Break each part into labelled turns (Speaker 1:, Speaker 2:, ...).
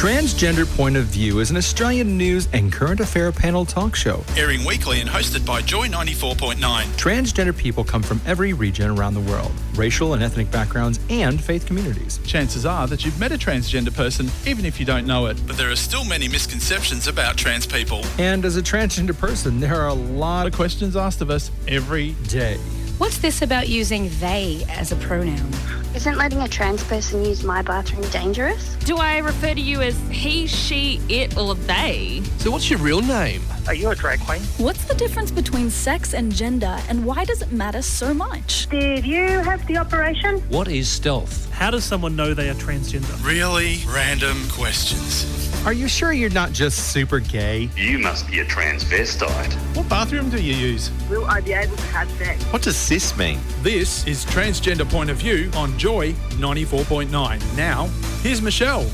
Speaker 1: Transgender Point of View is an Australian news and current affair panel talk show.
Speaker 2: Airing weekly and hosted by Joy 94.9.
Speaker 1: Transgender people come from every region around the world, racial and ethnic backgrounds, and faith communities.
Speaker 2: Chances are that you've met a transgender person, even if you don't know it. But there are still many misconceptions about trans people.
Speaker 1: And as a transgender person, there are a lot
Speaker 2: of questions asked of us every
Speaker 1: day.
Speaker 3: What's this about using they as a pronoun?
Speaker 4: Isn't letting a trans person use my bathroom dangerous?
Speaker 5: Do I refer to you as he, she, it, or they?
Speaker 6: So, what's your real name?
Speaker 7: Are you a drag queen?
Speaker 8: What's the difference between sex and gender, and why does it matter so much?
Speaker 9: Did you have the operation?
Speaker 6: What is stealth?
Speaker 10: How does someone know they are transgender?
Speaker 2: Really random questions.
Speaker 1: Are you sure you're not just super gay?
Speaker 11: You must be a transvestite.
Speaker 2: What bathroom do you use?
Speaker 9: Will I be able to have sex?
Speaker 12: What does cis mean?
Speaker 2: This is Transgender Point of View on Joy 94.9. Now, here's Michelle.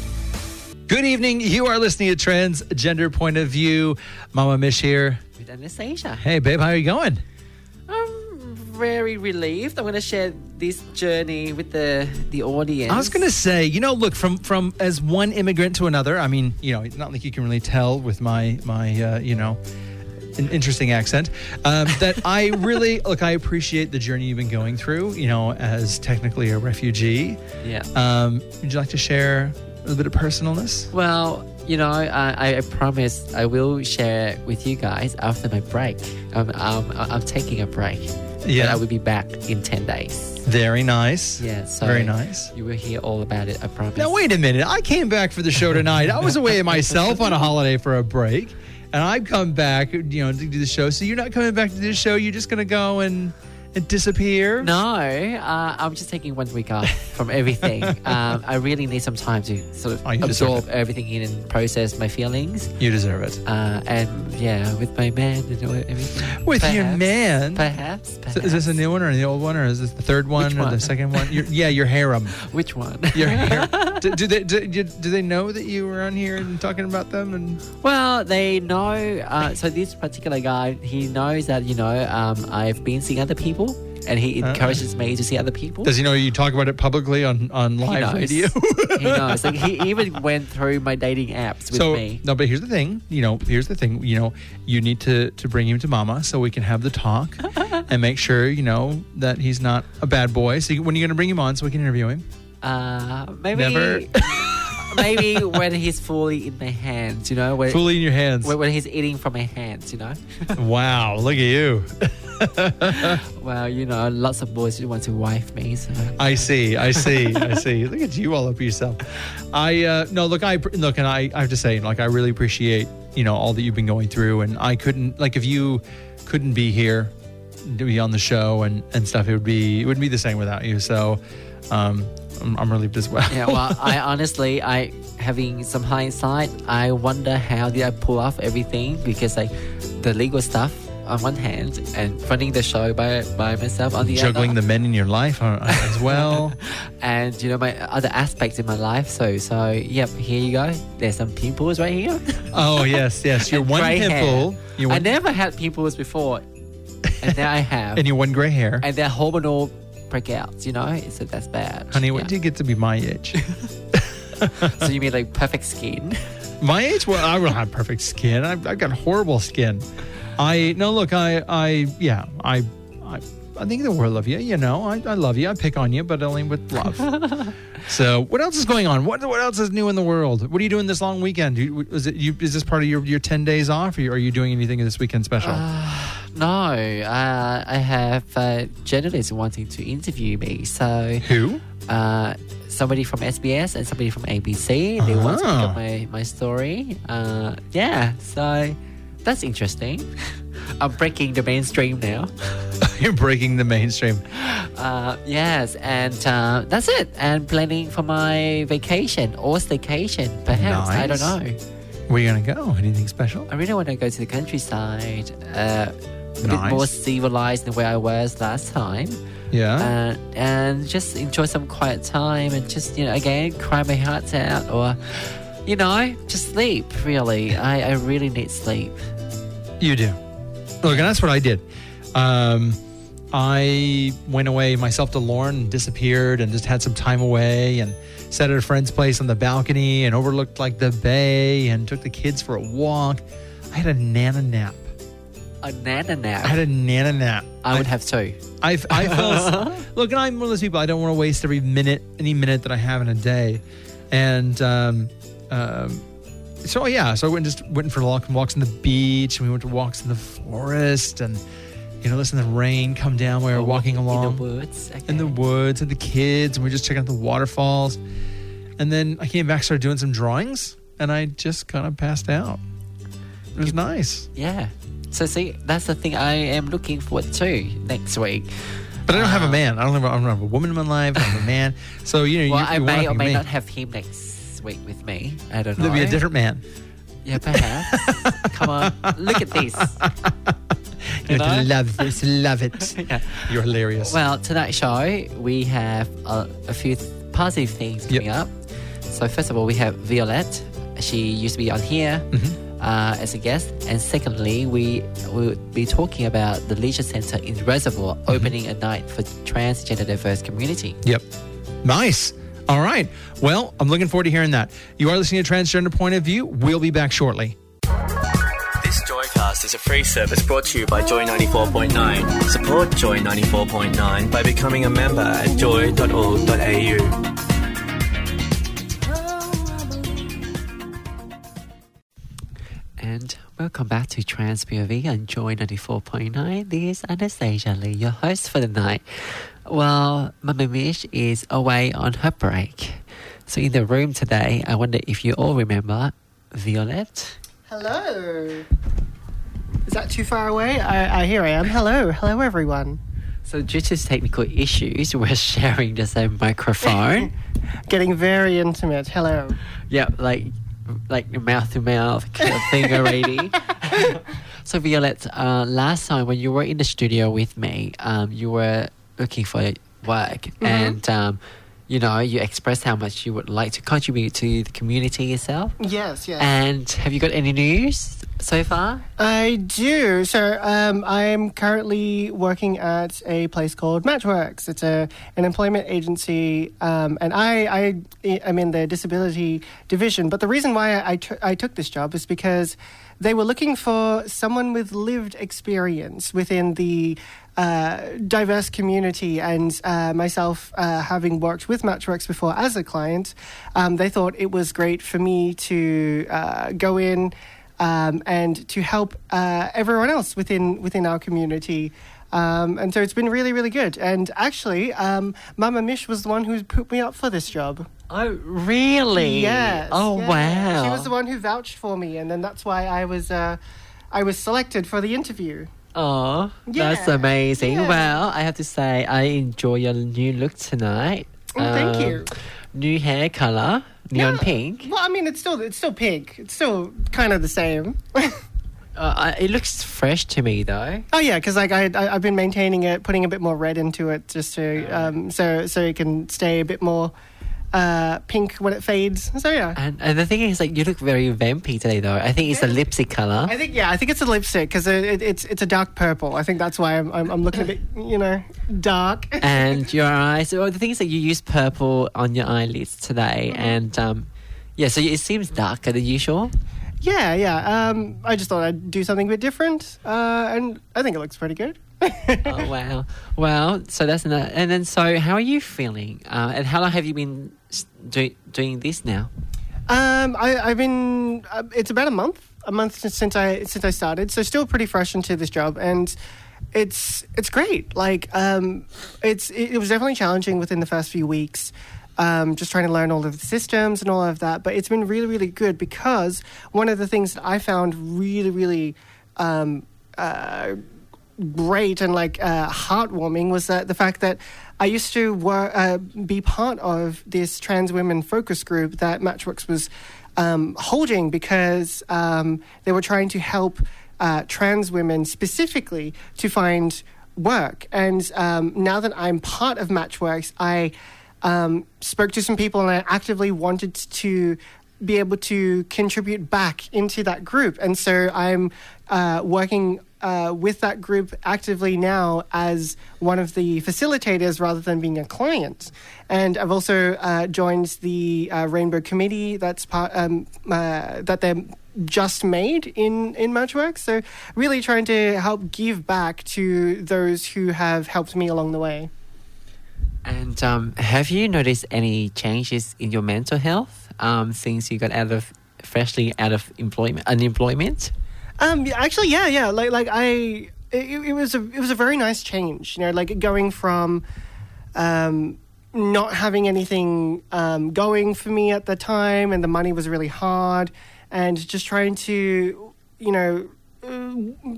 Speaker 1: Good evening. You are listening to Transgender Point of View. Mama Mish here.
Speaker 13: With Anastasia.
Speaker 1: Hey, babe, how are you going?
Speaker 13: I'm very relieved. I'm going to share this journey with the the audience.
Speaker 1: I was going to say, you know, look from from as one immigrant to another. I mean, you know, it's not like you can really tell with my my uh, you know an interesting accent. Um, that I really look. I appreciate the journey you've been going through. You know, as technically a refugee.
Speaker 13: Yeah.
Speaker 1: Um, would you like to share a little bit of personalness?
Speaker 13: Well, you know, I, I promise I will share with you guys after my break. Um, um, I'm taking a break.
Speaker 1: Yeah.
Speaker 13: I will be back in 10 days.
Speaker 1: Very nice.
Speaker 13: Yeah, so
Speaker 1: very nice.
Speaker 13: You will hear all about it, I promise.
Speaker 1: Now, wait a minute. I came back for the show tonight. I was away myself on a holiday for a break, and I've come back, you know, to do the show. So you're not coming back to do the show. You're just going to go and disappear?
Speaker 13: No, uh, I'm just taking one week off from everything. um, I really need some time to sort of
Speaker 1: Oh,
Speaker 13: absorb everything in and process my feelings.
Speaker 1: You deserve it.
Speaker 13: Uh, and yeah, with my man and everything.
Speaker 1: With your man?
Speaker 13: Perhaps.
Speaker 1: So is this a new one or the old one, or is this the third one or the second one? Your, yeah, your harem.
Speaker 13: Which one?
Speaker 1: Your harem. do, do they do do they know that you were on here and talking about them? And
Speaker 13: Well, they know. Uh, so this particular guy, he knows that you know um, I've been seeing other people, and he
Speaker 1: Uh-uh.
Speaker 13: encourages me to see other people.
Speaker 1: does he know you talk about it publicly on on
Speaker 13: He
Speaker 1: live
Speaker 13: knows.
Speaker 1: radio?
Speaker 13: he knows. Like he even went through my dating apps with
Speaker 1: so
Speaker 13: me.
Speaker 1: no, but here's the thing. You know, here's the thing. You know, you need to to bring him to Mama so we can have the talk and make sure you know that he's not a bad boy. So you, when are you going to bring him on so we can interview him?
Speaker 13: Uh, maybe.
Speaker 1: Never.
Speaker 13: maybe when he's fully in my hands, you know, when,
Speaker 1: Fully in your hands.
Speaker 13: when, when he's eating from my hands, you know.
Speaker 1: wow, look at you.
Speaker 13: well, you know, lots of boys want to wife me, so.
Speaker 1: I see, I see, I see. Look at you all up yourself. I uh, no, look, I look, and I, I have to say, like, I really appreciate you know all that you've been going through, and I couldn't like if you couldn't be here to be on the show and and stuff, it would be it wouldn't be the same without you. So, um, I'm, I'm relieved as well.
Speaker 13: Yeah, well, I honestly, I having some hindsight, I wonder how did I pull off everything because like the legal stuff on one hand and running the show by by myself on the other.
Speaker 1: juggling
Speaker 13: other.
Speaker 1: the men in your life uh, as well.
Speaker 13: and you know my other aspects in my life. So so yep, here you go. There's some pimples right here.
Speaker 1: oh yes, yes. Your one pimple. Your
Speaker 13: I never had pimples before, and now I have.
Speaker 1: and your one gray hair.
Speaker 13: and they're hormonal breakouts. You know, so that's bad.
Speaker 1: Honey, when
Speaker 13: Yeah.
Speaker 1: do you get to be my age?
Speaker 13: so you mean like perfect skin?
Speaker 1: My age? Well, I don't have perfect skin. I've, I've got horrible skin. I no look. I I yeah. I I I think the world of you. You know, I, I love you. I pick on you, but only with love. so, what else is going on? What what else is new in the world? What are you doing this long weekend? Do you, is it you? Is this part of your your ten days off? Or are you doing anything this weekend special?
Speaker 13: Uh, No, uh, I have uh, journalists wanting to interview me. So
Speaker 1: Who?
Speaker 13: uh, somebody from SBS and somebody from ABC. They want to pick
Speaker 1: Ah.
Speaker 13: up my, my story. Uh, yeah, so that's interesting. I'm breaking the mainstream now.
Speaker 1: You're breaking the mainstream.
Speaker 13: Uh, yes, and uh, that's it. And planning for my vacation or staycation, perhaps. I don't know.
Speaker 1: Where are you gonna go? Anything special?
Speaker 13: I really want to go to the countryside, uh, a bit more civilized than where I was last time.
Speaker 1: Yeah.
Speaker 13: Uh, and just enjoy some quiet time and just, you know, again, cry my heart out or, you know, just sleep, really. I, I really need sleep.
Speaker 1: You do. Look, and that's what I did. Um, I went away myself to Lorne and disappeared and just had some time away and sat at a friend's place on the balcony and overlooked like the bay and took the kids for a walk. I had a nana nap.
Speaker 13: A nana nap.
Speaker 1: I had a nana nap.
Speaker 13: I would have two.
Speaker 1: I, I fell asleep. Look, and I'm one of those people, I don't want to waste every minute, any minute that I have in a day. And um, um, so, yeah, so I went just went for a walk, and walks on the beach and we went to walks in the forest and, you know, listen to the rain come down while we were walking along.
Speaker 13: In the woods.
Speaker 1: In the woods and the kids and we are just checking out the waterfalls. And then I came back, started doing some drawings and I just kind of passed out. It was nice.
Speaker 13: Yeah. So, see, that's the thing I am looking forward to next week.
Speaker 1: But I don't have a man. I don't have, I don't have a woman in my life. I have a man. So, you know,
Speaker 13: Well,
Speaker 1: you,
Speaker 13: I
Speaker 1: you
Speaker 13: may or may not have him next week with me. I don't know.
Speaker 1: There'll be a different man.
Speaker 13: Yeah, perhaps. Come on, look at this.
Speaker 1: You
Speaker 13: know?
Speaker 1: love this, love it.
Speaker 13: Yeah.
Speaker 1: You're hilarious.
Speaker 13: Well, tonight's show we have a, a few th- positive things coming up. So first of all, we have Violet. She used to be on here
Speaker 1: Mm-hmm.
Speaker 13: Uh, as a guest, and secondly, we will be talking about the leisure centre in Reservoir
Speaker 1: Mm-hmm.
Speaker 13: opening a night for transgender diverse community.
Speaker 1: Yep. Nice. All right. Well, I'm looking forward to hearing that. You are listening to Transgender Point of View. We'll be back shortly.
Speaker 7: This Joycast is a free service brought to you by Joy 94.9. Support Joy 94.9 by becoming a member at joy.org.au.
Speaker 13: welcome back to Trans POV on Joy 94.9. This is Anastasia Lee, your host for the night. Well, Mama Mish is away on her break. So in the room today, I wonder if you all remember Violet.
Speaker 12: Hello. Is that too far away? I, I here I am. Hello, hello everyone.
Speaker 13: So due to technical issues, we're sharing the same microphone.
Speaker 12: Getting very intimate. Hello.
Speaker 13: yeah, like like mouth to mouth kind of thing already. so Violet, uh, last time when you were in the studio with me, um, you were looking for work,
Speaker 12: Mm-hmm.
Speaker 13: and um, you know you express how much you would like to contribute to the community yourself.
Speaker 12: Yes, yes.
Speaker 13: And have you got any news so far?
Speaker 12: I do. So um, I'm currently working at a place called Matchworks. It's a an employment agency, um, and I, I am in the disability division. But the reason why I, t- I took this job is because they were looking for someone with lived experience within the uh, diverse community, and uh, myself uh, having worked with Matchworks before as a client, um, they thought it was great for me to uh, go in um, and to help uh, everyone else within within our community. Um, and so it's been really, really good. And actually, um, Mama Mish was the one who put me up for this job.
Speaker 13: Oh, really?
Speaker 12: Yes.
Speaker 13: Oh,
Speaker 12: yes.
Speaker 13: wow.
Speaker 12: She was the one who vouched for me, and then that's why I was uh, I was selected for the interview.
Speaker 13: Oh, that's amazing.
Speaker 12: yeah.
Speaker 13: Well, I have to say, I enjoy your new look tonight.
Speaker 12: Oh, thank
Speaker 13: Um,
Speaker 12: you.
Speaker 13: New hair color, neon
Speaker 12: Yeah.
Speaker 13: pink.
Speaker 12: Well, I mean, it's still it's still pink. It's still kind of the same.
Speaker 13: Uh, it looks fresh to me, though.
Speaker 12: Oh yeah, because like I, I I've been maintaining it, putting a bit more red into it, just to um so so it can stay a bit more uh pink when it fades. So yeah.
Speaker 13: And, and the thing is, like, you look very vampy today, though. I think it's a lipstick color.
Speaker 12: I think yeah, I think it's a lipstick because it, it, it's it's a dark purple. I think that's why I'm I'm, I'm looking a bit you know dark.
Speaker 13: and your eyes. Well, the thing is that you use purple on your eyelids today,
Speaker 12: Mm-hmm.
Speaker 13: and um, yeah, so it seems darker than usual.
Speaker 12: Yeah, yeah. Um, I just thought I'd do something a bit different, uh, and I think it looks pretty good.
Speaker 13: oh wow! Well, so that's another. And then, so how are you feeling? Uh, and how long have you been s- doing this now?
Speaker 12: Um, I, I've been. Uh, it's about a month, a month since, since I since I started, so still pretty fresh into this job, and it's it's great. Like, um, it's it, it was definitely challenging within the first few weeks, um, just trying to learn all of the systems and all of that. But it's been really really good because one of the things that I found really really um, uh, great and like uh, heartwarming was that the fact that I used to work, uh, be part of this trans women focus group that Matchworks was um, holding because um, they were trying to help uh, trans women specifically to find work. And um, now that I'm part of Matchworks, I um, spoke to some people and I actively wanted to be able to contribute back into that group. And so I'm uh, working uh, with that group actively now as one of the facilitators rather than being a client. And I've also uh, joined the uh, Rainbow Committee that's part um, uh, that they're just made in in Matchworks. So really trying to help give back to those who have helped me along the way.
Speaker 13: And um, have you noticed any changes in your mental health um, since you got out of freshly out of employment unemployment?
Speaker 12: Um, actually, yeah, yeah. Like, like I, it, it was a, it was a very nice change. You know, like going from, um, not having anything um, going for me at the time, and the money was really hard, and just trying to, you know,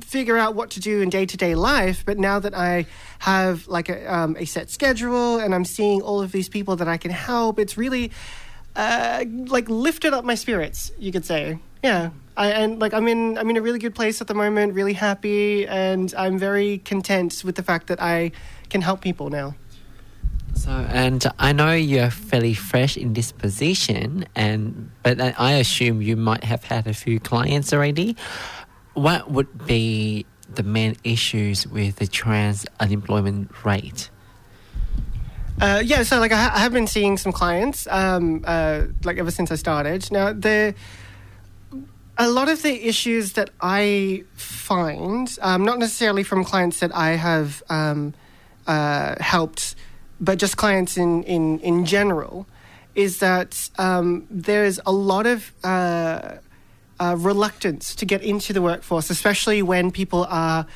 Speaker 12: figure out what to do in day to day life. But now that I have like a, um, a set schedule and I'm seeing all of these people that I can help, it's really uh, like lifted up my spirits. You could say, yeah. I, and like I'm in I'm in a really good place at the moment, really happy, and I'm very content with the fact that I can help people now.
Speaker 13: So, and I know you're fairly fresh in this position, and but I assume you might have had a few clients already. What would be the main issues with the trans unemployment rate?
Speaker 12: Uh, yeah, so like I, ha- I, have been seeing some clients, um, uh, like ever since I started. Now the a lot of the issues that I find, um, not necessarily from clients that I have um, uh, helped, but just clients in in in general, is that um, there's a lot of uh, reluctance to get into the workforce, especially when people are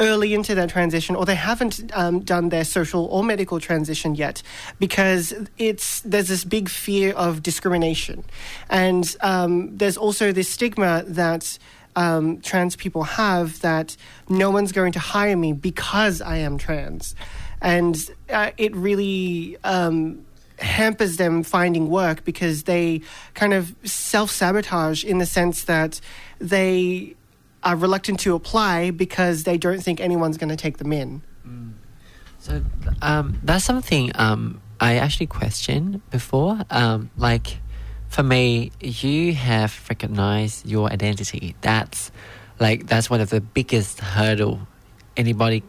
Speaker 12: early into their transition or they haven't um, done their social or medical transition yet because it's there's this big fear of discrimination. And um, there's also this stigma that um, trans people have that no one's going to hire me because I am trans. And uh, it really um, hampers them finding work because they kind of self sabotage in the sense that they are reluctant to apply because they don't think anyone's going to take them in.
Speaker 13: Mm. So um, that's something um, I actually questioned before. Um, like for me, you have recognized your identity. That's like that's one of the biggest hurdle anybody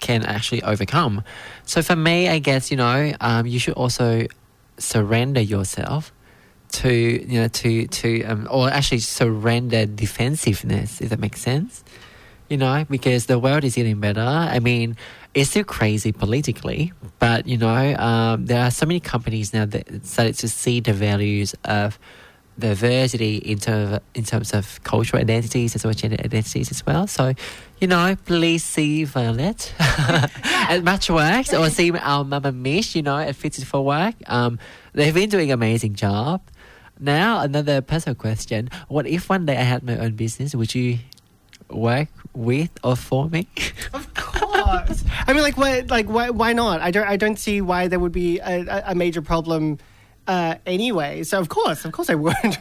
Speaker 13: can actually overcome. So for me, I guess you know um, you should also surrender yourself to you know to to um, or actually surrender defensiveness if that makes sense you know because the world is getting better i mean it's still crazy politically but you know um, there are so many companies now that started to see the values of diversity in terms of, in terms of cultural identities as well as gender identities as well. So, you know, please see Violet at Matchworks or see our Mama Mish, you know, at Fit for Work. Um, they've been doing an amazing job. Now, another personal question. What if one day I had my own business? Would you work with or for me?
Speaker 12: Of course. I mean, like, what, like, why, why not? I don't, I don't see why there would be a, a major problem uh, anyway. So, of course, of course, I would.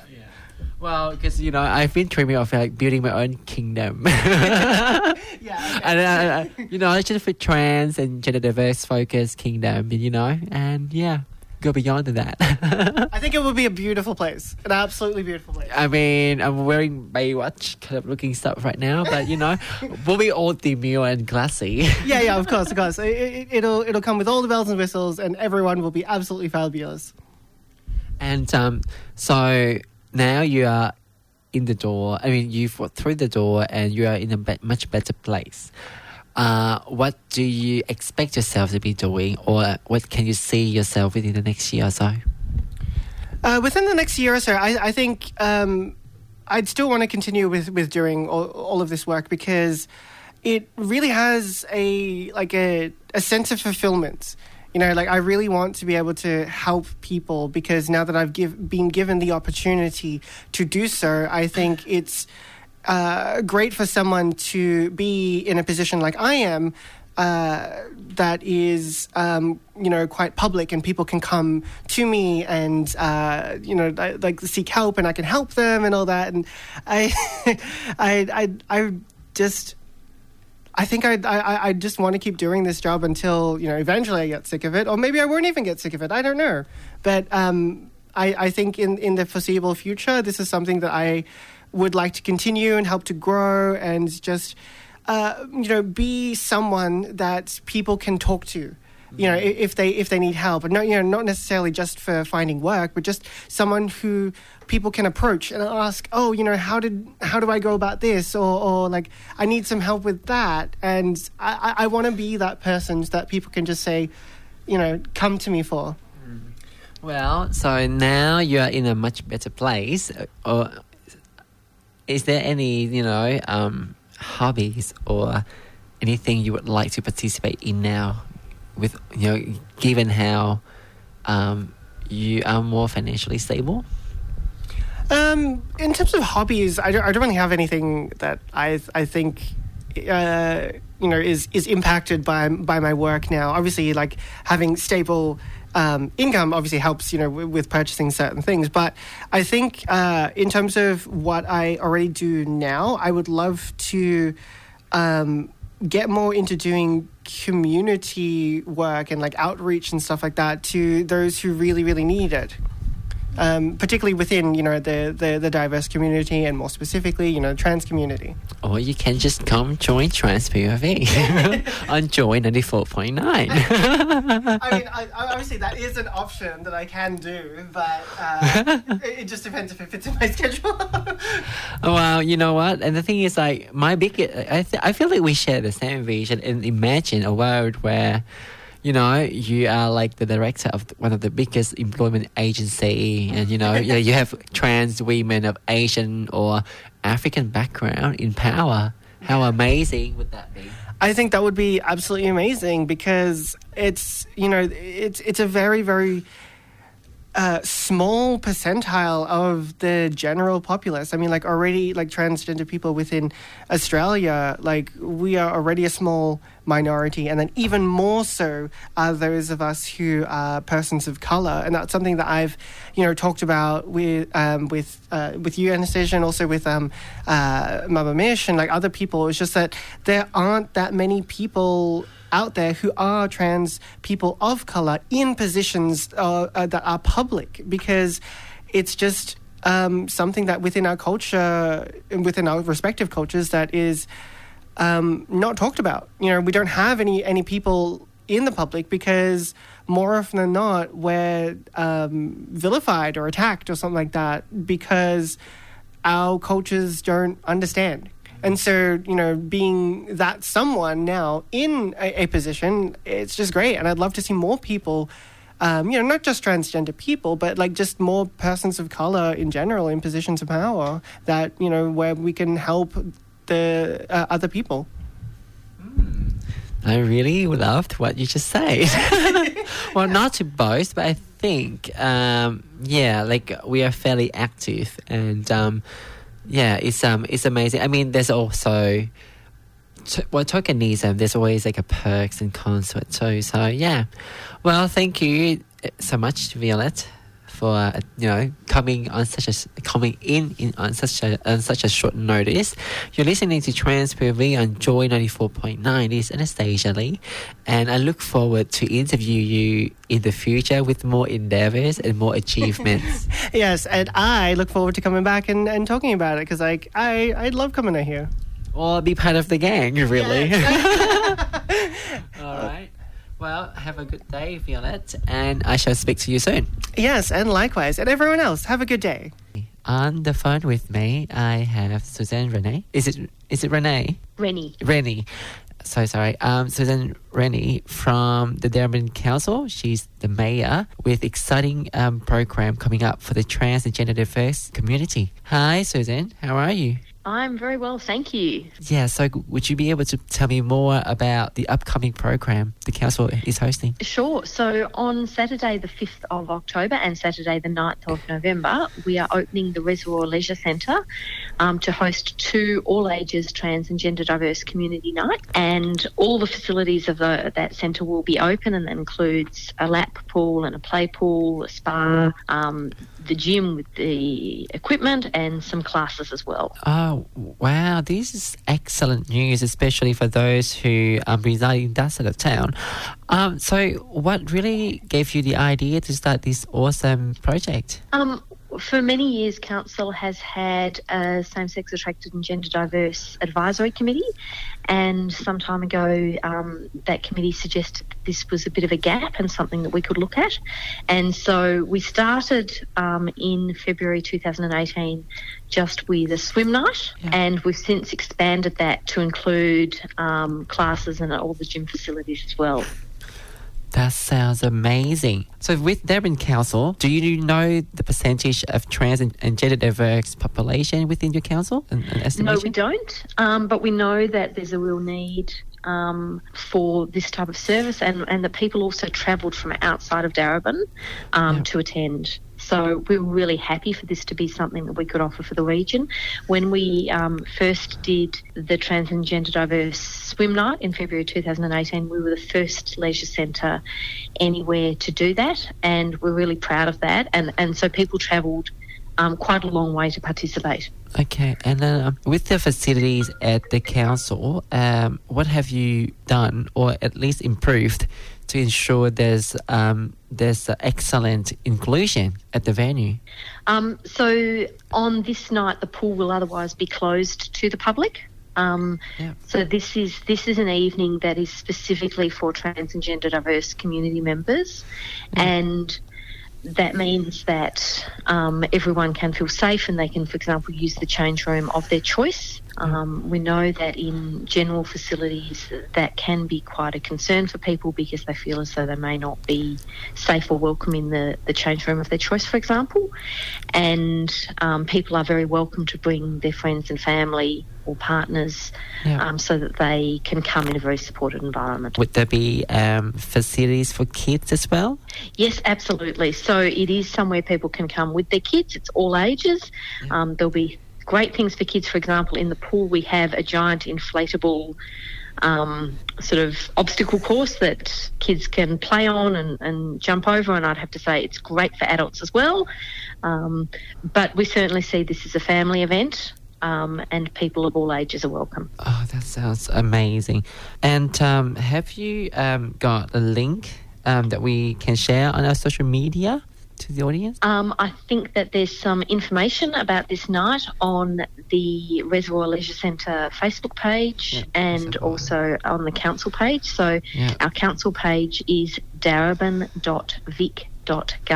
Speaker 13: Well, because you know, I've been dreaming of like building my own kingdom. yeah, okay. and uh, uh, you know, it's just for trans and gender diverse focused kingdom, you know, and yeah, go beyond that.
Speaker 12: I think it would be a beautiful place, an absolutely beautiful place.
Speaker 13: I mean, I'm wearing Baywatch kind of looking stuff right now, but you know, we'll be all demure and classy.
Speaker 12: yeah, yeah, of course, of course. It, it, it'll it'll come with all the bells and whistles, and everyone will be absolutely fabulous.
Speaker 13: And um, so now you are in the door. I mean, you've walked through the door, and you are in a be- much better place. Uh, what do you expect yourself to be doing, or what can you see yourself within the next year or so?
Speaker 12: Uh, within the next year or so, I, I think um, I'd still want to continue with, with doing all, all of this work because it really has a like a, a sense of fulfillment you know like i really want to be able to help people because now that i've give, been given the opportunity to do so i think it's uh, great for someone to be in a position like I am. Uh, that is, um, you know, quite public, and people can come to me and, uh, you know, I- like seek help, and I can help them and all that. And I, I, I, I just, I think I, I, I just want to keep doing this job until you know eventually I get sick of it, or maybe I won't even get sick of it. I don't know, but um, I, I think in in the foreseeable future, this is something that I would like to continue and help to grow and just uh, you know be someone that people can talk to. You know, if they if they need help, and not you know not necessarily just for finding work, but just someone who people can approach and ask, oh, you know, how did how do I go about this, or or like I need some help with that, and I I, want to be that person that people can just say, you know, come to me for.
Speaker 13: Well, so now you are in a much better place. uh, Or is there any, you know, um, hobbies or anything you would like to participate in now? With you know, given how um, you are more financially stable.
Speaker 12: Um, in terms of hobbies, I don't, I don't really have anything that I I think uh, you know is is impacted by by my work now. Obviously, like having stable um, income obviously helps you know w- with purchasing certain things. But I think uh, in terms of what I already do now, I would love to. Um, get more into doing community work and like outreach and stuff like that to those who really really need it um, particularly within you know the, the the diverse community and more specifically you know the trans community
Speaker 13: Or you can just come join TransPOV on Joy 94.9.
Speaker 12: I mean, I, I- obviously that is an option that I can do, but uh, it, it just depends if it fits in my schedule.
Speaker 13: Well, you know what? And the thing is, like, my big, I, th- I feel like we share the same vision and imagine a world where, you know, you are like the director of one of the biggest employment agency, and you know, you, you have trans women of Asian or African background in power. How amazing would that be?
Speaker 12: I think that would be absolutely amazing because it's you know it's it's a very very uh, small percentile of the general populace. I mean, like already like transgender people within Australia, like we are already a small minority, and then even more so are those of us who are persons of color, and that's something that I've you know talked about with um, with uh, with you Anastasia and also with um, uh, Mama Mish and like other people. It's just that there aren't that many people out there who are trans people of color in positions uh, uh, that are public because it's just um, something that within our culture and within our respective cultures that is um, not talked about. You know, we don't have any any people in the public because more often than not we're um, vilified or attacked or something like that because our cultures don't understand. And so, you know, being that someone now in a, a position, it's just great. And I'd love to see more people, um, you know, not just transgender people, but like just more persons of color in general in positions of power that, you know, where we can help the uh, other people.
Speaker 13: I really loved what you just said. well, not to boast, but I think, um, yeah, like we are fairly active, and um, yeah, it's um, it's amazing. I mean, there's also. Well, tokenism, there's always like a perks and cons to it too. So yeah, well, thank you so much, Violet, for uh, you know coming on such a coming in, in on such a on such a short notice. You're listening to Trans POV on Joy ninety four point nine. This is Anastasia Lee, and I look forward to interview you in the future with more endeavors and more achievements.
Speaker 12: Yes, and I look forward to coming back and, and talking about it because like I I love coming in here.
Speaker 13: or be part of the gang, really. All right. Well, have a good day, Violet, and I shall speak to you soon.
Speaker 12: Yes, and likewise, and everyone else, have a good day.
Speaker 13: On the phone with me, I have Suzanne Renee. Is it is it Renee?
Speaker 14: Rennie.
Speaker 13: Rennie. So sorry. Um, Suzanne Rennie from the Darebin Council. She's the mayor with exciting um, program coming up for the trans and gender diverse community. Hi, Suzanne. How are you?
Speaker 14: I'm very well, thank you.
Speaker 13: Yeah. So, would you be able to tell me more about the upcoming program the council is hosting?
Speaker 14: Sure. So on Saturday, the 5th of October and Saturday, the 9th of November, we are opening the Reservoir Leisure Centre um, to host two all ages trans and gender diverse community night. And all the facilities of the, that centre will be open, and that includes a lap pool and a play pool, a spa, um, the gym with the equipment, and some classes as well.
Speaker 13: Oh, wow. This is excellent news, especially for those who reside in that side of town. Um, so, what really gave you the idea to start this awesome project?
Speaker 14: Um, for many years, Council has had a same sex attracted and gender diverse advisory committee. And some time ago, um, that committee suggested that this was a bit of a gap and something that we could look at. And so we started um, in February 2018 just with a swim night, and we've since expanded that to include um, classes and all the gym facilities as well.
Speaker 13: That sounds amazing. So, with Darebin Council, do you know the percentage of trans and, and gender diverse population within your council? An, an
Speaker 14: No, we don't. Um, but we know that there's a real need um, for this type of service, and, and that people also travelled from outside of Darebin um, to attend. So we were really happy for this to be something that we could offer for the region. When we um, first did the Trans and Gender Diverse Swim Night in February 2018, we were the first leisure centre anywhere to do that, and we're really proud of that. And, and so people travelled um, quite a long way to participate.
Speaker 13: Okay, and then um, with the facilities at the council, um, what have you done, or at least improved, to ensure there's um, there's excellent inclusion at the venue?
Speaker 14: Um, so on this night, the pool will otherwise be closed to the public. Um, So this is this is an evening that is specifically for trans and gender diverse community members, and that means that um, everyone can feel safe and they can, for example, use the change room of their choice. Um, we know that in general facilities that can be quite a concern for people because they feel as though they may not be safe or welcome in the, the change room of their choice, for example. And um, people are very welcome to bring their friends and family or partners um, so that they can come in a very supported environment.
Speaker 13: Would there be um, facilities for kids as well?
Speaker 14: Yes, absolutely. So it is somewhere people can come with their kids. It's all ages. Um, there'll be great things for kids. For example, in the pool we have a giant inflatable um, sort of obstacle course that kids can play on and, and jump over. And I'd have to say it's great for adults as well. Um, but we certainly see this as a family event. Um, and people of all ages are welcome.
Speaker 13: Oh, that sounds amazing. And um, have you um, got a link um, that we can share on our social media to the audience?
Speaker 14: Um, I think that there's some information about this night on the Reservoir Leisure Centre Facebook page and also on the council page. So
Speaker 13: Yeah.
Speaker 14: our council page is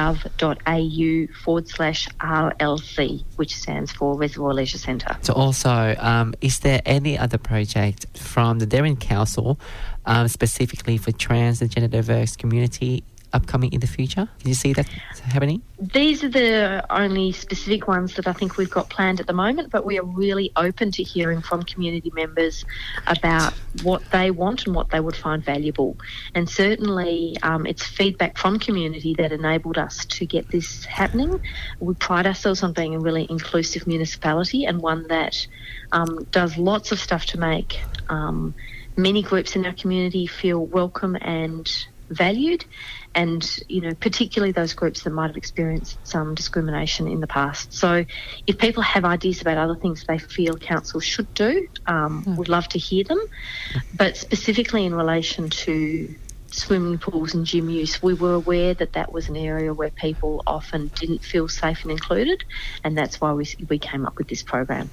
Speaker 14: darebin.vic.gov.au forward slash RLC, which stands for Reservoir Leisure Centre.
Speaker 13: So also, um, is there any other project from the Darebin Council um, specifically for trans and gender diverse community upcoming in the future? Can you see that happening?
Speaker 14: These are the only specific ones that I think we've got planned at the moment, but we are really open to hearing from community members about what they want and what they would find valuable. And certainly, um, it's feedback from community that enabled us to get this happening. We pride ourselves on being a really inclusive municipality and one that um, does lots of stuff to make um, many groups in our community feel welcome and valued and you know particularly those groups that might have experienced some discrimination in the past. So if people have ideas about other things they feel council should do um, we'd love to hear them. But specifically in relation to swimming pools and gym use we were aware that that was an area where people often didn't feel safe and included and that's why we, we came up with this program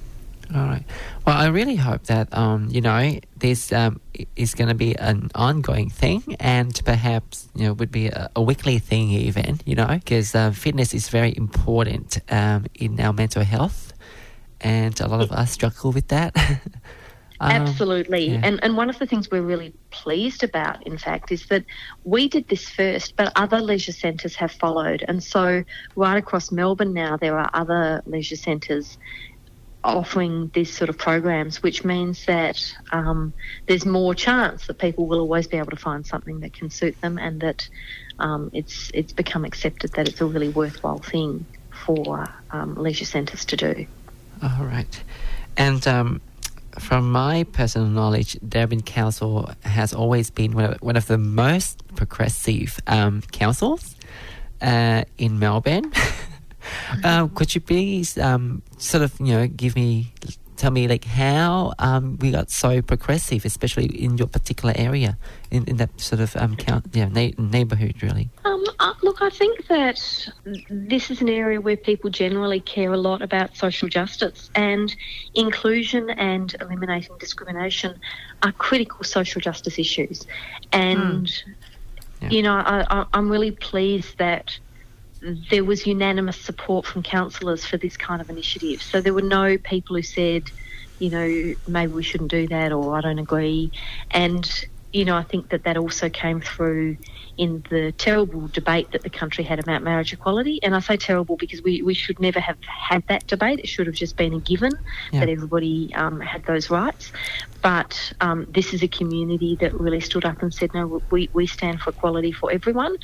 Speaker 13: All right. Well, I really hope that um, you know this um, is going to be an ongoing thing, and perhaps you know would be a, a weekly thing even. You know, because uh, fitness is very important um, in our mental health, and a lot of us struggle with that. Um,
Speaker 14: Absolutely.
Speaker 13: yeah.
Speaker 14: And and one of the things we're really pleased about, in fact, is that we did this first, but other leisure centres have followed. And so right across Melbourne now, there are other leisure centres offering these sort of programs, which means that um, there's more chance that people will always be able to find something that can suit them, and that um, it's it's become accepted that it's a really worthwhile thing for um, leisure centres to do.
Speaker 13: All right. And um, from my personal knowledge, Darebin Council has always been one of, one of the most progressive um, councils uh, in Melbourne. um, could you please um, sort of, you know, give me, tell me like how um, we got so progressive, especially in your particular area, in, in that sort of um, count, yeah, na- neighbourhood, really?
Speaker 14: Um, uh, look, I think that this is an area where people generally care a lot about social justice, and inclusion and eliminating discrimination are critical social justice issues. And,
Speaker 13: Yeah.
Speaker 14: you know, I, I, I'm really pleased that there was unanimous support from councillors for this kind of initiative. So there were no people who said, you know, maybe we shouldn't do that or I don't agree. And, you know, I think that that also came through in the terrible debate that the country had about marriage equality. And I say terrible because we, we should never have had that debate. It should have just been a given
Speaker 13: Yeah.
Speaker 14: that everybody um, had those rights. But um, this is a community that really stood up and said, no, we, we stand for equality for everyone.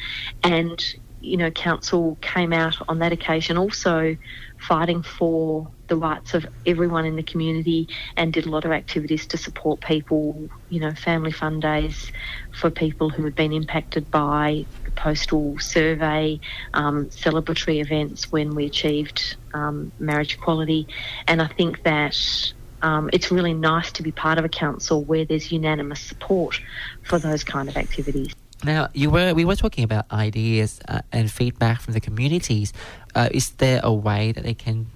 Speaker 14: And, you know, council came out on that occasion also fighting for the rights of everyone in the community and did a lot of activities to support people, you know, family fun days for people who had been impacted by the postal survey, um, celebratory events when we achieved um, marriage equality. And I think that um, it's really nice to be part of a council where there's unanimous support for those kind of activities.
Speaker 13: Now, you were we were talking about ideas uh, and feedback from the communities. Uh, is there a way that they can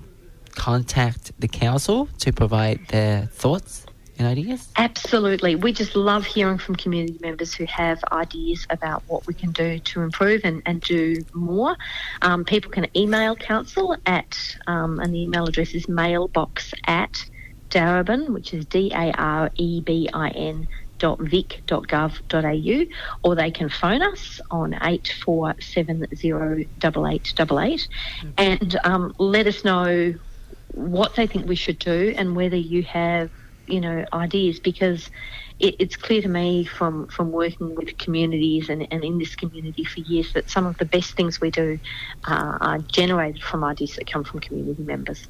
Speaker 13: contact the council to provide their thoughts and ideas?
Speaker 14: Absolutely. We just love hearing from community members who have ideas about what we can do to improve and, and do more. Um, people can email council at, um, and the email address is mailbox at Darebin, which is D A R E B I N dot vic.gov.au or they can phone us on 84708888 and um, let us know what they think we should do and whether you have you know ideas because it, it's clear to me from from working with communities and, and in this community for years that some of the best things we do uh, are generated from ideas that come from community members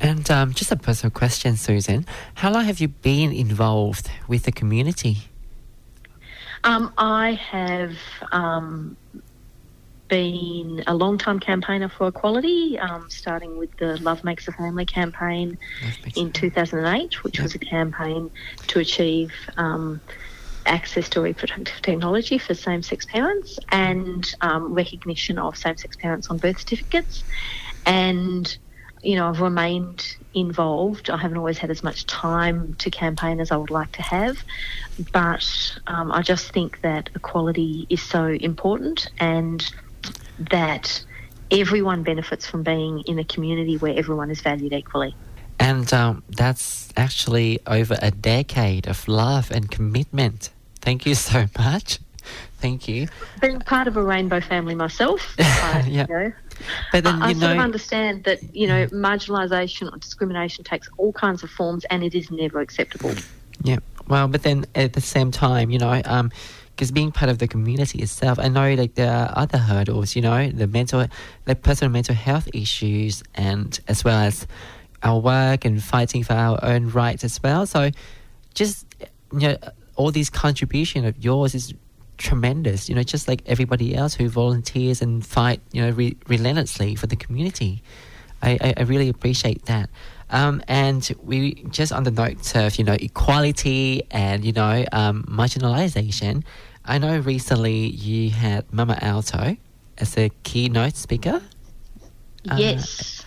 Speaker 13: And um, just a personal question, Susan. How long have you been involved with the community?
Speaker 14: Um, I have um, been a long time campaigner for equality, um, starting with the Love Makes a Family campaign in 2008, which was a campaign to achieve um, access to reproductive technology for same sex parents and um, recognition of same sex parents on birth certificates. And you know, I've remained involved. I haven't always had as much time to campaign as I would like to have, but um, I just think that equality is so important and that everyone benefits from being in a community where everyone is valued equally.
Speaker 13: And um, that's actually over a decade of love and commitment. Thank you so much. Thank you.
Speaker 14: Being part of a rainbow family myself, I,
Speaker 13: Yeah.
Speaker 14: you know,
Speaker 13: But then,
Speaker 14: I, I
Speaker 13: you
Speaker 14: sort of understand that you know marginalisation or discrimination takes all kinds of forms, and it is never acceptable.
Speaker 13: Yeah. Well, but then at the same time, you know, um, because being part of the community itself, I know like there are other hurdles, you know, the mental, the personal mental health issues, and as well as our work and fighting for our own rights as well. So, just you know, all these contribution of yours is tremendous. You know, just like everybody else who volunteers and fight, you know, re- relentlessly for the community. I, I, I really appreciate that. Um, and we just on the note of you know equality and you know um, marginalization. I know recently you had Mama Alto as a keynote speaker. Uh,
Speaker 14: yes.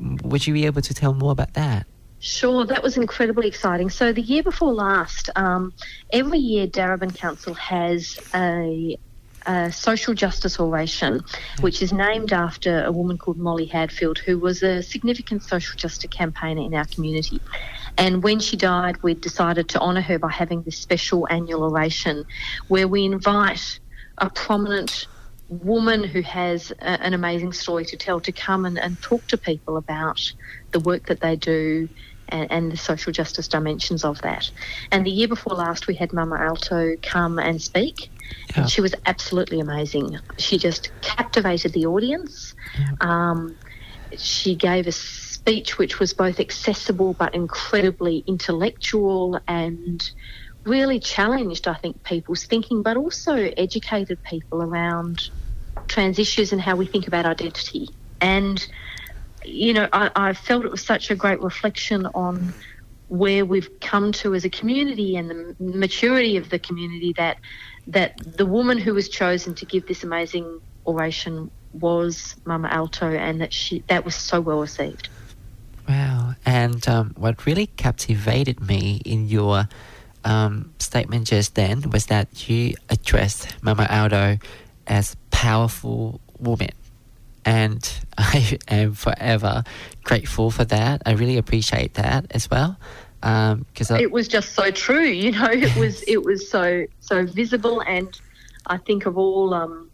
Speaker 13: Would you be able to tell more about that?
Speaker 14: Sure, that was incredibly exciting. So the year before last, um, every year Darebin Council has a, a social justice oration, which is named after a woman called Molly Hadfield, who was a significant social justice campaigner in our community. And when she died, we decided to honour her by having this special annual oration where we invite a prominent woman who has a, an amazing story to tell to come and, and talk to people about the work that they do and, and the social justice dimensions of that. And the year before last, we had Mama Alto come and speak. And she was absolutely amazing. She just captivated the audience. Um, she gave a speech which was both accessible but incredibly intellectual and really challenged, I think, people's thinking, but also educated people around trans issues and how we think about identity. And, you know, I, I felt it was such a great reflection on where we've come to as a community and the maturity of the community that that the woman who was chosen to give this amazing oration was Mama Alto and that she that was so well received.
Speaker 13: Wow. And um, what really captivated me in your um, statement just then was that you addressed Mama Alto as powerful woman. And I am forever grateful for that. I really appreciate that as well. Because um,
Speaker 14: it was just so true, you know. It was it was so so visible, and I think of all, um,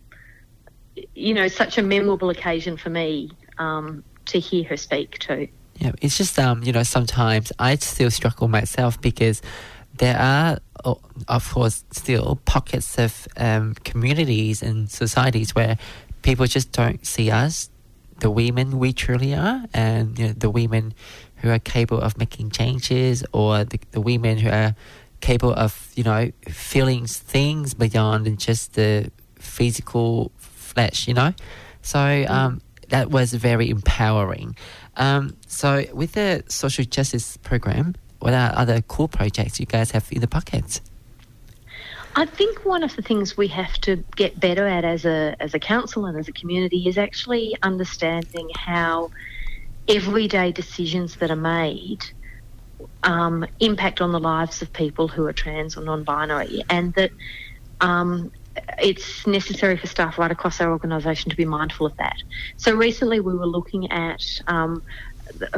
Speaker 14: you know, such a memorable occasion for me um, to hear her speak too.
Speaker 13: Yeah, it's just um, you know, sometimes I still struggle myself because there are, of course, still pockets of um, communities and societies where people just don't see us, the women we truly are, and you know, the women who are capable of making changes, or the, the women who are capable of, you know, feeling things beyond just the physical flesh, you know. So um, that was very empowering. Um, so with the social justice program, what are other cool projects you guys have in the pocket?
Speaker 14: I think one of the things we have to get better at as a as a council and as a community is actually understanding how everyday decisions that are made um, impact on the lives of people who are trans or non-binary, and that um, it's necessary for staff right across our organisation to be mindful of that. So recently we were looking at um,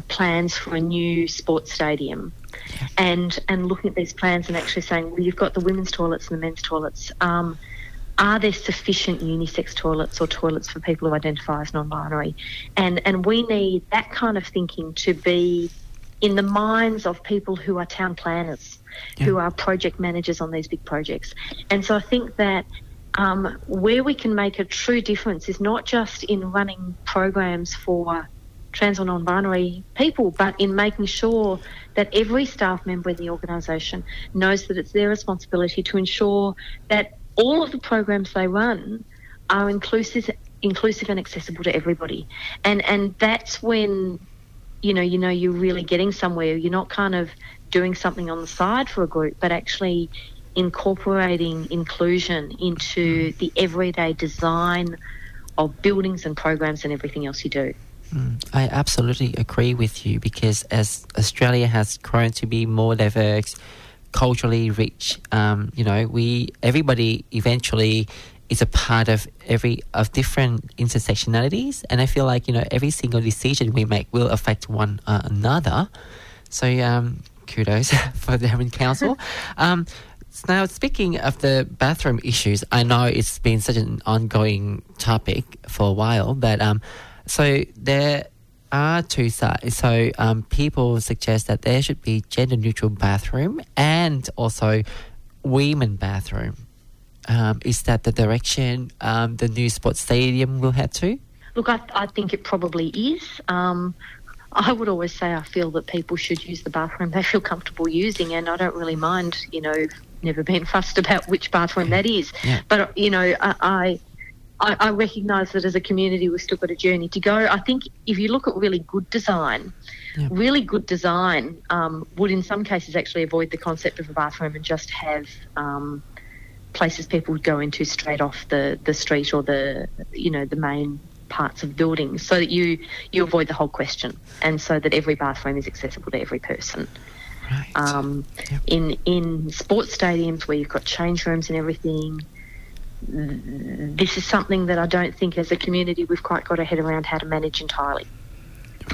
Speaker 14: plans for a new sports stadium and and looking at these plans and actually saying, well, you've got the women's toilets and the men's toilets. Um, are there sufficient unisex toilets or toilets for people who identify as non-binary? And and we need that kind of thinking to be in the minds of people who are town planners, yeah. who are project managers on these big projects. And so I think that um, where we can make a true difference is not just in running programs for trans or non-binary people, but in making sure that every staff member in the organisation knows that it's their responsibility to ensure that all of the programs they run are inclusive, inclusive and accessible to everybody. And and that's when you know you know you're really getting somewhere. You're not kind of doing something on the side for a group, but actually incorporating inclusion into the everyday design of buildings and programs and everything else you do.
Speaker 13: Mm, I absolutely agree with you because as Australia has grown to be more diverse, culturally rich, um, you know, we everybody eventually is a part of every of different intersectionalities, and I feel like you know every single decision we make will affect one uh, another. So um, kudos for the Darebin Council. um, now, speaking of the bathroom issues, I know it's been such an ongoing topic for a while, but um, so there are two sides. So um, people suggest that there should be gender neutral bathroom and also women bathroom. Um, is that the direction um, the new sports stadium will head to?
Speaker 14: Look, I, I think it probably is. Um, I would always say I feel that people should use the bathroom they feel comfortable using, and I don't really mind, you know, never been fussed about which bathroom that is. Yeah. But, you know, I, I, I recognise that as a community we've still got a journey to go. I think if you look at really good design, yep. really good design um, would in some cases actually avoid the concept of a bathroom and just have um, places people would go into straight off the, the street or the you know the main parts of buildings so that you you avoid the whole question and so that every bathroom is accessible to every person.
Speaker 13: Right.
Speaker 14: Um, yep. In in sports stadiums where you've got change rooms and everything, this is something that I don't think as a community we've quite got our head around how to manage entirely.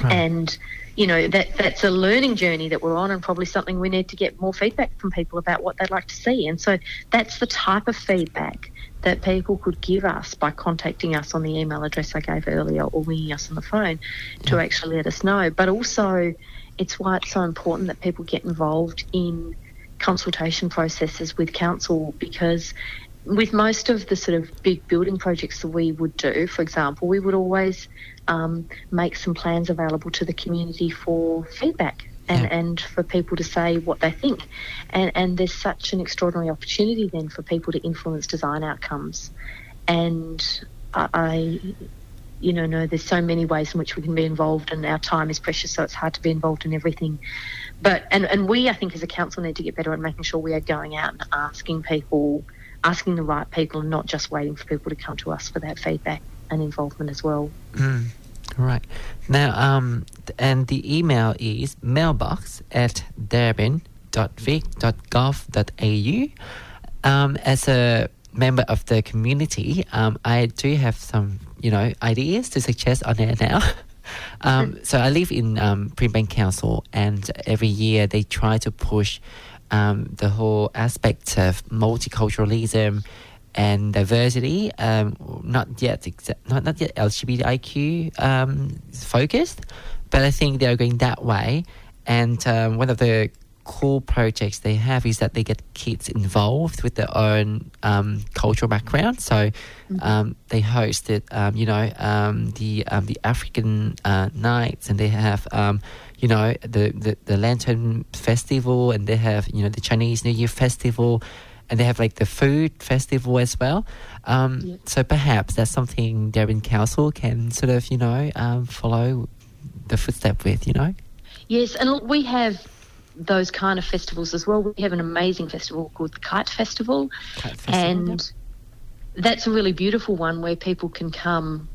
Speaker 14: Right. And you know that that's a learning journey that we're on, and probably something we need to get more feedback from people about what they'd like to see. And so that's the type of feedback that people could give us by contacting us on the email address I gave earlier or ringing us on the phone yeah. to actually let us know. But also, it's why it's so important that people get involved in consultation processes with council because with most of the sort of big building projects that we would do, for example, we would always um, make some plans available to the community for feedback and, and for people to say what they think. And, and there's such an extraordinary opportunity then for people to influence design outcomes. And I, I you know, know there's so many ways in which we can be involved, and our time is precious, so it's hard to be involved in everything. But and and we, I think, as a council, need to get better at making sure we are going out and asking people, asking the right people, and not just waiting for people to come to us for that feedback and involvement as well.
Speaker 13: Mm. Right. Now, um, and the email is mailbox at darebin.vic.gov.au. Um, as a member of the community, um, I do have some, you know, ideas to suggest on there now. um, so I live in um, Brisbane Council, and every year they try to push um, the whole aspect of multiculturalism and diversity. Um, not yet, exa- not not yet LGBTIQ um, focused, but I think they are going that way. And um, one of the cool projects they have is that they get kids involved with their own um, cultural background. So um, they hosted, um, you know, um, the um, the African uh, nights, and they have, um, you know, the, the the Lantern Festival, and they have, you know, the Chinese New Year Festival. And they have like the food festival as well. Um, So perhaps that's something Darebin Council can sort of, you know, um, follow the footstep with, you know?
Speaker 14: Yes, and look, we have those kind of festivals as well. We have an amazing festival called the Kite Festival, and that's a really beautiful one where people can come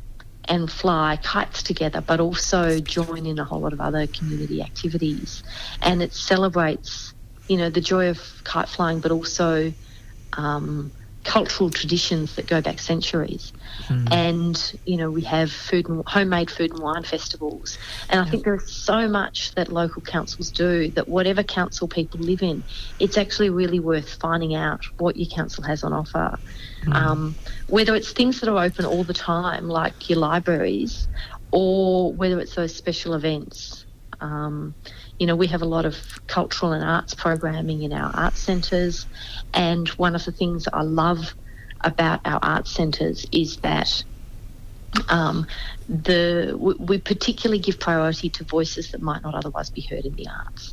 Speaker 14: and fly kites together, but also join in a whole lot of other community activities. And it celebrates, you know, the joy of kite flying, but also um, cultural traditions that go back centuries. And you know, we have food and homemade food and wine festivals. And I think there's so much that local councils do that whatever council people live in, it's actually really worth finding out what your council has on offer. Um, whether it's things that are open all the time, like your libraries, or whether it's those special events. Um, you know, we have a lot of cultural and arts programming in our arts centres, and one of the things I love about our arts centres is that um, the we, we particularly give priority to voices that might not otherwise be heard in the arts,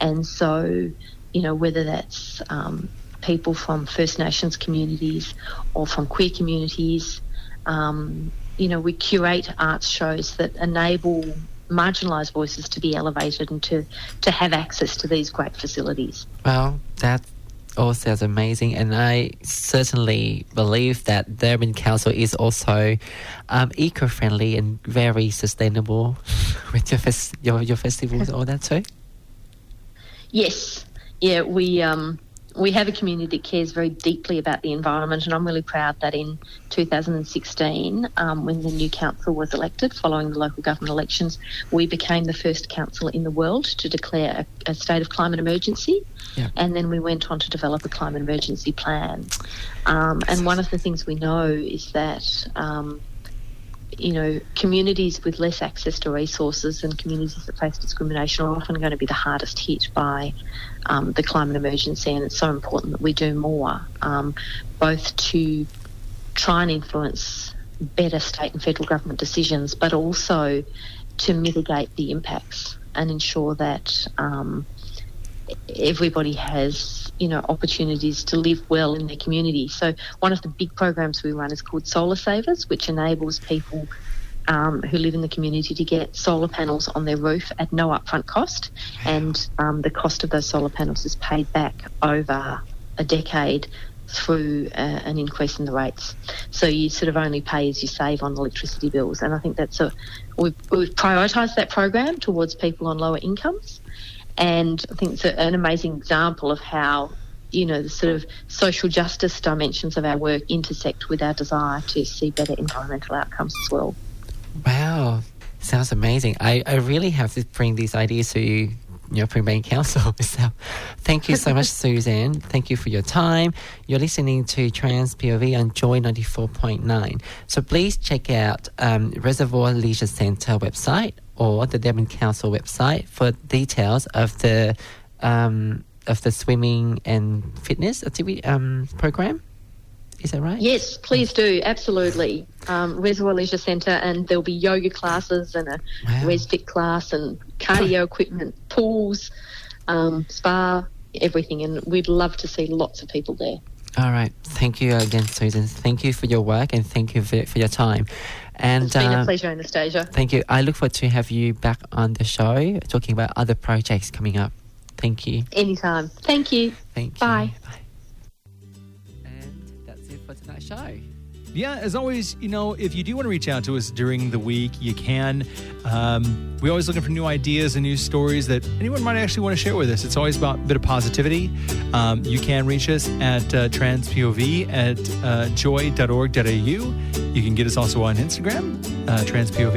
Speaker 14: and so you know whether that's um, people from First Nations communities or from queer communities, um, you know we curate arts shows that enable marginalised voices to be elevated and to to have access to these great facilities.
Speaker 13: Well, that all sounds amazing, and I certainly believe that Darebin Council is also um, eco-friendly and very sustainable with your fes- your, your festivals, and all that too.
Speaker 14: Yes, yeah, we um, we have a community that cares very deeply about the environment, and I'm really proud that in 2016, um, when the new council was elected following the local government elections, we became the first council in the world to declare a, a state of climate emergency.
Speaker 13: Yeah.
Speaker 14: And then we went on to develop a climate emergency plan. Um, and one of the things we know is that. You know, communities with less access to resources and communities that face discrimination are often going to be the hardest hit by um, the climate emergency, and it's so important that we do more, um, both to try and influence better state and federal government decisions, but also to mitigate the impacts and ensure that um, everybody has you know opportunities to live well in their community. So one of the big programs we run is called Solar Savers, which enables people um, who live in the community to get solar panels on their roof at no upfront cost, and um, the cost of those solar panels is paid back over a decade through uh, an increase in the rates. So you sort of only pay as you save on electricity bills, and I think that's a we've, we've prioritised that program towards people on lower incomes, and I think it's an amazing example of how you know the sort of social justice dimensions of our work intersect with our desire to see better environmental outcomes as well.
Speaker 13: Wow, sounds amazing. I, I really have to bring these ideas to you, your Brisbane Council. So thank you so much, Suzanne. Thank you for your time. You're listening to Trans POV on Joy 94.9. So please check out um, Reservoir Leisure Centre website or the Darebin Council website for details of the um, of the swimming and fitness activity um, program. Is that right?
Speaker 14: Yes, please do. Absolutely. Um, Reservoir Leisure Centre, and there'll be yoga classes and a
Speaker 13: Wow.
Speaker 14: ResFit class and cardio equipment, pools, um, spa, everything. And we'd love to see lots of people there.
Speaker 13: All right. Thank you again, Susan. Thank you for your work and thank you for, for your time. And
Speaker 14: It's been
Speaker 13: uh,
Speaker 14: a pleasure, Anastasia.
Speaker 13: Thank you. I look forward to have you back on the show talking about other projects coming up. Thank you.
Speaker 14: Anytime. Thank you.
Speaker 13: Thank you.
Speaker 14: Bye.
Speaker 13: That's tonight's show.
Speaker 1: Yeah, as always, you know, if you do want to reach out to us during the week, you can. Um, we're always looking for new ideas and new stories that anyone might actually want to share with us. It's always about a bit of positivity. Um, you can reach us at uh, transpov at uh, joy.org.au. You can get us also on Instagram, uh, transpov.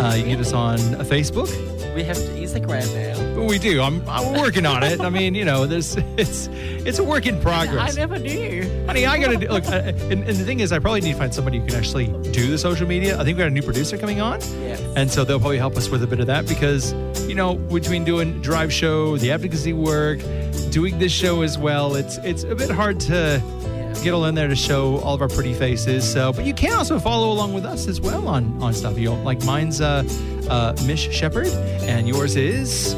Speaker 1: Uh, you can get us on Facebook.
Speaker 13: We have to Instagram now.
Speaker 1: We do. I'm, I'm working on it. I mean, you know, this it's it's a work in progress.
Speaker 13: I never knew.
Speaker 1: Honey, I gotta do, look. Uh, and, and the thing is, I probably need to find somebody who can actually do the social media. I think we got a new producer coming on,
Speaker 13: Yes.
Speaker 1: and so they'll probably help us with a bit of that because you know, between doing drive show, the advocacy work, doing this show as well, it's it's a bit hard to get all in there to show all of our pretty faces. So, but you can also follow along with us as well on on stuff. You like mine's uh, uh, Mish Shepherd, and yours is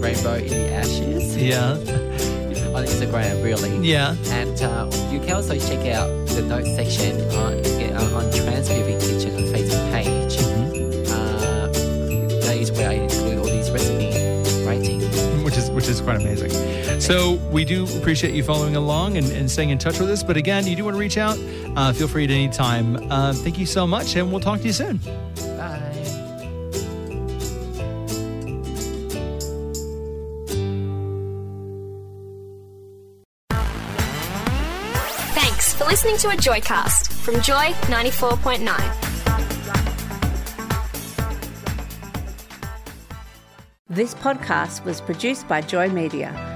Speaker 13: Rainbow in the Ashes.
Speaker 1: yeah.
Speaker 13: on Instagram, really.
Speaker 1: Yeah.
Speaker 13: And uh, you can also check out the notes section on uh, on Transmoving Kitchen on Facebook page.
Speaker 1: Mm-hmm.
Speaker 13: Uh, that is where I include all these recipe writing.
Speaker 1: which is which is quite amazing. So we do appreciate you following along and, and staying in touch with us. But again, you do want to reach out, uh, feel free at any time. Uh, thank you so much, and we'll talk to you soon.
Speaker 13: Bye.
Speaker 15: Thanks for listening to a Joycast from Joy 94.9.
Speaker 16: This podcast was produced by Joy Media.